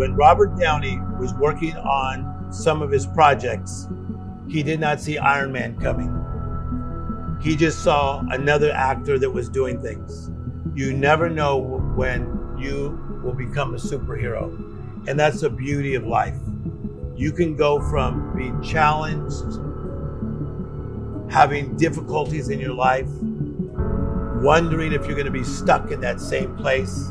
When Robert Downey was working on some of his projects, he did not see Iron Man coming. He just saw another actor that was doing things. You never know when you will become a superhero. And that's the beauty of life. You can go from being challenged, having difficulties in your life, wondering if you're going to be stuck in that same place,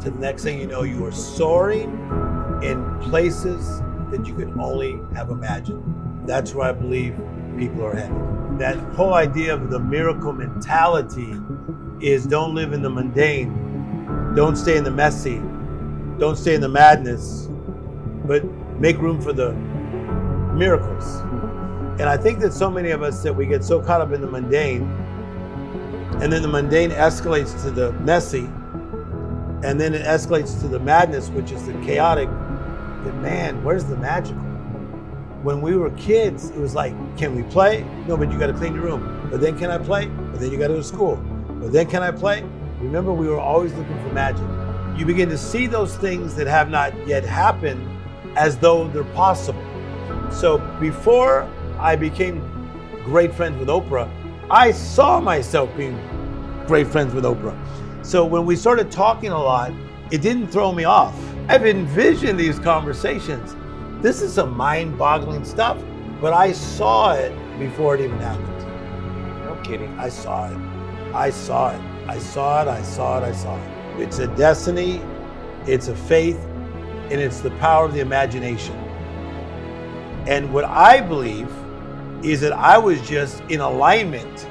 to the next thing you know, you are soaring in places that you could only have imagined. That's where I believe people are headed. That whole idea of the miracle mentality is don't live in the mundane, don't stay in the messy, don't stay in the madness, but make room for the miracles. And I think that so many of us that we get so caught up in the mundane, and then the mundane escalates to the messy, and then it escalates to the madness, which is the chaotic. That man, where's the magical? When we were kids, it was like, can we play? No, but you got to clean your room. But then can I play? But then you got to go to school. But then can I play? Remember, we were always looking for magic. You begin to see those things that have not yet happened as though they're possible. So before I became great friends with Oprah, I saw myself being great friends with Oprah. So when we started talking a lot, it didn't throw me off. I've envisioned these conversations. This is some mind boggling stuff, but I saw it before it even happened. No kidding. I saw it. I saw it. I saw it. I saw it. I saw it. It's a destiny, it's a faith, and it's the power of the imagination. And what I believe is that I was just in alignment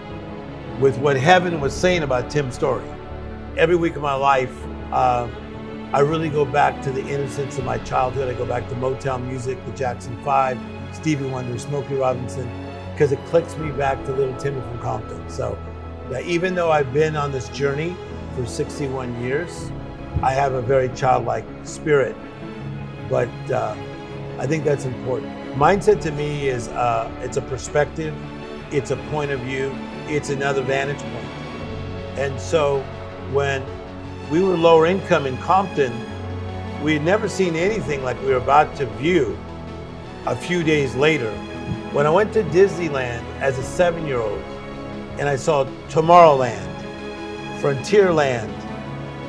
with what heaven was saying about Tim's story. Every week of my life, uh, I really go back to the innocence of my childhood. I go back to Motown music, the Jackson Five, Stevie Wonder, Smokey Robinson, because it clicks me back to little Timmy from Compton. So, even though I've been on this journey for 61 years, I have a very childlike spirit. But uh, I think that's important. Mindset to me is uh, it's a perspective, it's a point of view, it's another vantage point. And so when we were lower income in Compton, we had never seen anything like we were about to view a few days later. When I went to Disneyland as a seven year old and I saw Tomorrowland, Frontierland,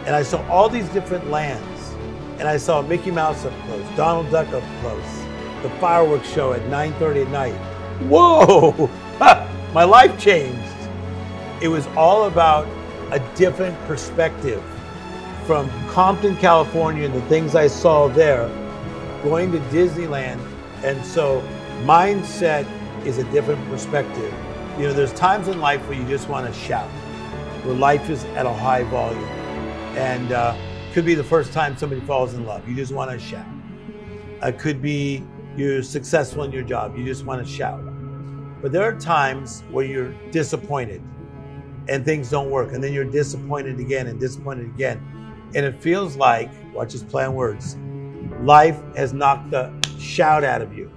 and I saw all these different lands, and I saw Mickey Mouse up close, Donald Duck up close, the fireworks show at 9.30 at night. Whoa! My life changed. It was all about a different perspective from Compton, California, and the things I saw there, going to Disneyland. And so, mindset is a different perspective. You know, there's times in life where you just want to shout, where life is at a high volume. And uh, could be the first time somebody falls in love. You just want to shout. It could be you're successful in your job. You just want to shout. But there are times where you're disappointed and things don't work. And then you're disappointed again and disappointed again. And it feels like, watch this play on words, life has knocked the shout out of you.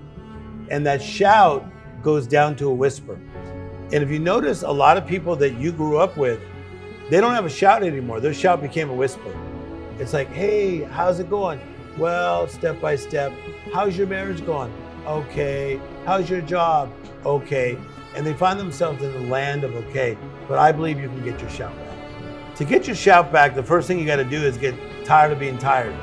And that shout goes down to a whisper. And if you notice, a lot of people that you grew up with, they don't have a shout anymore. Their shout became a whisper. It's like, hey, how's it going? Well, step by step. How's your marriage going? Okay. How's your job? Okay. And they find themselves in the land of okay. But I believe you can get your shout. To get your shout back, the first thing you got to do is get tired of being tired.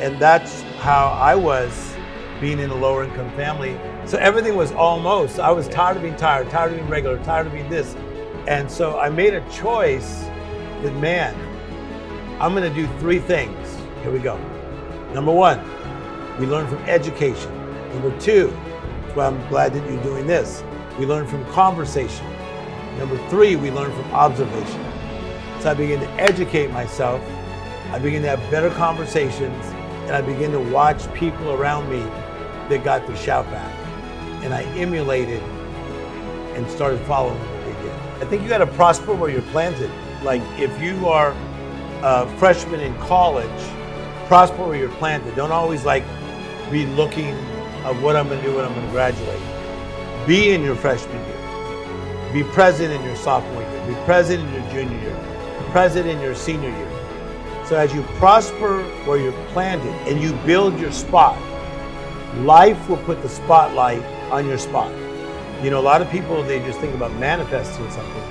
And that's how I was being in a lower income family. So everything was almost, I was tired of being tired, tired of being regular, tired of being this. And so I made a choice that, man, I'm going to do three things. Here we go. Number one, we learn from education. Number two, that's why I'm glad that you're doing this. We learn from conversation. Number three, we learn from observation. So I begin to educate myself. I begin to have better conversations, and I begin to watch people around me that got the shout back. And I emulated and started following what they did. I think you got to prosper where you're planted. Like if you are a freshman in college, prosper where you're planted. Don't always like be looking of what I'm going to do when I'm going to graduate. Be in your freshman year. Be present in your sophomore year. Be present in your junior year. Present in your senior year. So as you prosper where you're planted and you build your spot, life will put the spotlight on your spot. You know, a lot of people, they just think about manifesting something.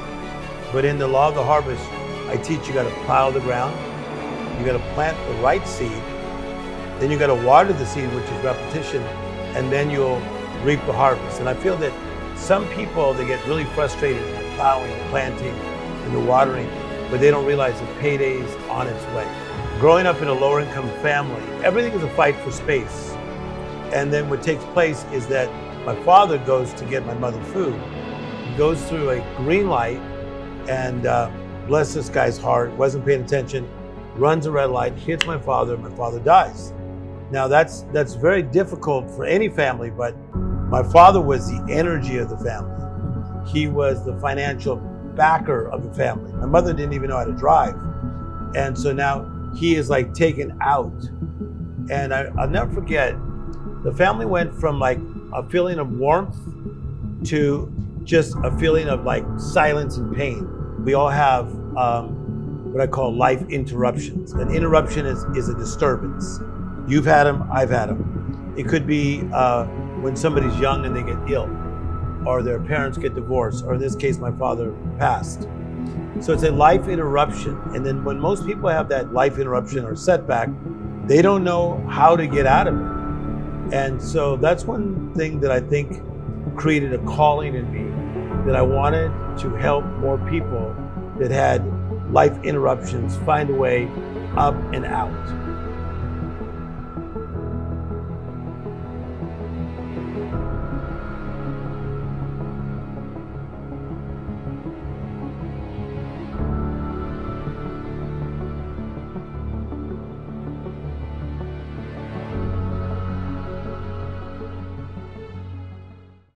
But in the law of the harvest, I teach you got to plow the ground, you got to plant the right seed, then you got to water the seed, which is repetition, and then you'll reap the harvest. And I feel that some people, they get really frustrated in plowing, planting, and the watering, but they don't realize the payday's on its way. Growing up in a lower income family, everything is a fight for space. And then what takes place is that my father goes to get my mother food. He goes through a green light and uh, bless this guy's heart, wasn't paying attention, runs a red light, hits my father, and my father dies. Now that's that's very difficult for any family, but my father was the energy of the family. He was the financial backer of the family. My mother didn't even know how to drive. And so now he is like taken out. And I, will never forget, the family went from like a feeling of warmth to just a feeling of like silence and pain. We all have um, what I call life interruptions. An interruption is, is a disturbance. You've had them, I've had them. It could be uh, when somebody's young and they get ill, or their parents get divorced, or in this case, my father passed. So it's a life interruption. And then when most people have that life interruption or setback, they don't know how to get out of it. And so that's one thing that I think created a calling in me that I wanted to help more people that had life interruptions find a way up and out.